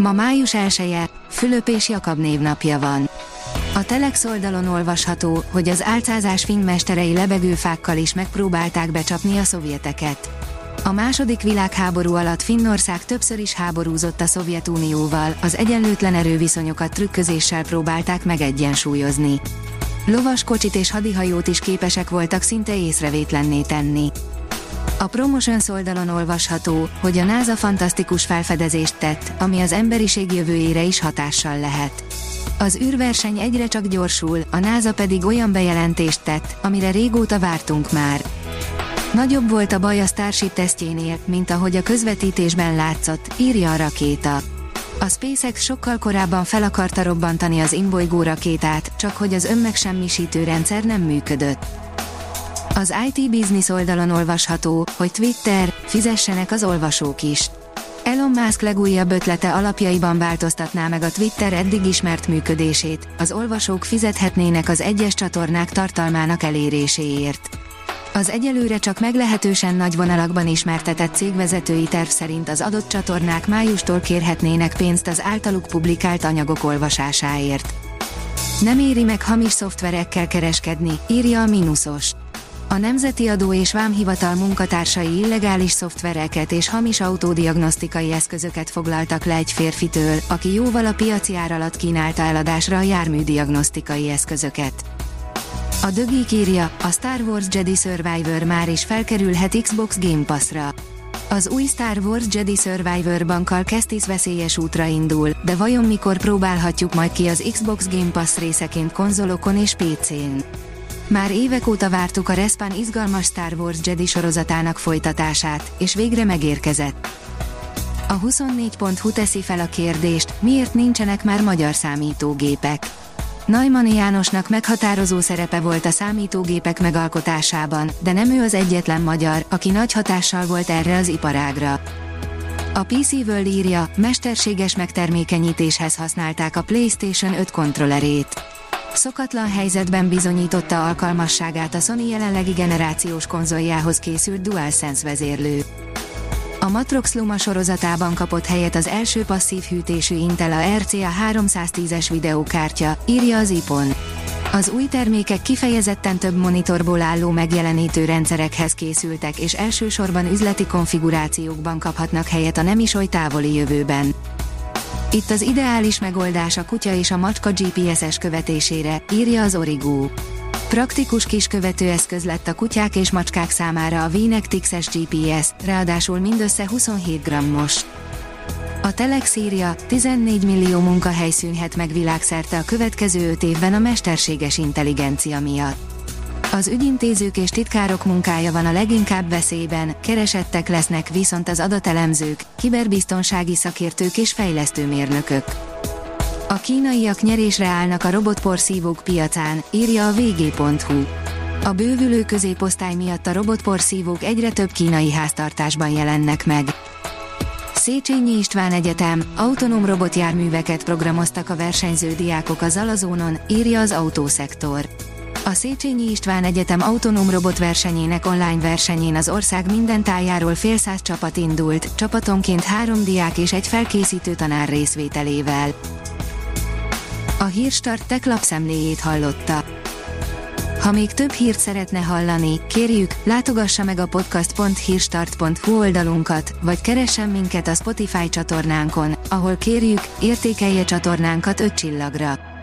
Ma május 1 Fülöp és Jakab névnapja van. A Telex oldalon olvasható, hogy az álcázás finnmesterei lebegőfákkal is megpróbálták becsapni a szovjeteket. A második világháború alatt Finnország többször is háborúzott a Szovjetunióval, az egyenlőtlen erőviszonyokat trükközéssel próbálták megegyensúlyozni. Lovas kocsit és hadihajót is képesek voltak szinte észrevétlenné tenni. A Promotions oldalon olvasható, hogy a NASA fantasztikus felfedezést tett, ami az emberiség jövőjére is hatással lehet. Az űrverseny egyre csak gyorsul, a NASA pedig olyan bejelentést tett, amire régóta vártunk már. Nagyobb volt a baj a Starship tesztjénél, mint ahogy a közvetítésben látszott, írja a rakéta. A SpaceX sokkal korábban fel akarta robbantani az imbolygó rakétát, csak hogy az önmegsemmisítő rendszer nem működött. Az IT Business oldalon olvasható, hogy Twitter, fizessenek az olvasók is. Elon Musk legújabb ötlete alapjaiban változtatná meg a Twitter eddig ismert működését, az olvasók fizethetnének az egyes csatornák tartalmának eléréséért. Az egyelőre csak meglehetősen nagy vonalakban ismertetett cégvezetői terv szerint az adott csatornák májustól kérhetnének pénzt az általuk publikált anyagok olvasásáért. Nem éri meg hamis szoftverekkel kereskedni, írja a Minusos. A Nemzeti Adó és Vámhivatal munkatársai illegális szoftvereket és hamis autódiagnosztikai eszközöket foglaltak le egy férfitől, aki jóval a piaci ár alatt kínálta eladásra a járműdiagnosztikai eszközöket. A Dögik írja, a Star Wars Jedi Survivor már is felkerülhet Xbox Game Pass-ra. Az új Star Wars Jedi Survivor bankkal Kestis veszélyes útra indul, de vajon mikor próbálhatjuk majd ki az Xbox Game Pass részeként konzolokon és PC-n? Már évek óta vártuk a Respawn izgalmas Star Wars Jedi sorozatának folytatását, és végre megérkezett. A 24.hu teszi fel a kérdést, miért nincsenek már magyar számítógépek. Najmani Jánosnak meghatározó szerepe volt a számítógépek megalkotásában, de nem ő az egyetlen magyar, aki nagy hatással volt erre az iparágra. A PC World írja, mesterséges megtermékenyítéshez használták a PlayStation 5 kontrollerét. Szokatlan helyzetben bizonyította alkalmasságát a Sony jelenlegi generációs konzoljához készült DualSense vezérlő. A Matrox Luma sorozatában kapott helyet az első passzív hűtésű Intel a RCA 310-es videókártya, írja az IPON. Az új termékek kifejezetten több monitorból álló megjelenítő rendszerekhez készültek és elsősorban üzleti konfigurációkban kaphatnak helyet a nem is oly távoli jövőben. Itt az ideális megoldás a kutya és a macska GPS-es követésére, írja az Origó. Praktikus kis követőeszköz lett a kutyák és macskák számára a Vinectix GPS, ráadásul mindössze 27 grammos. A Telex írja, 14 millió munkahely szűnhet meg világszerte a következő 5 évben a mesterséges intelligencia miatt. Az ügyintézők és titkárok munkája van a leginkább veszélyben, keresettek lesznek viszont az adatelemzők, kiberbiztonsági szakértők és fejlesztőmérnökök. A kínaiak nyerésre állnak a robotporszívók piacán, írja a vg.hu. A bővülő középosztály miatt a robotporszívók egyre több kínai háztartásban jelennek meg. Széchenyi István Egyetem, autonóm robotjárműveket programoztak a versenyző diákok a Zalazónon, írja az autószektor. A Széchenyi István Egyetem autonóm robotversenyének online versenyén az ország minden tájáról fél száz csapat indult, csapatonként három diák és egy felkészítő tanár részvételével. A Hírstart tech lapszemléjét hallotta. Ha még több hírt szeretne hallani, kérjük, látogassa meg a podcast.hírstart.hu oldalunkat, vagy keressen minket a Spotify csatornánkon, ahol kérjük, értékelje csatornánkat 5 csillagra.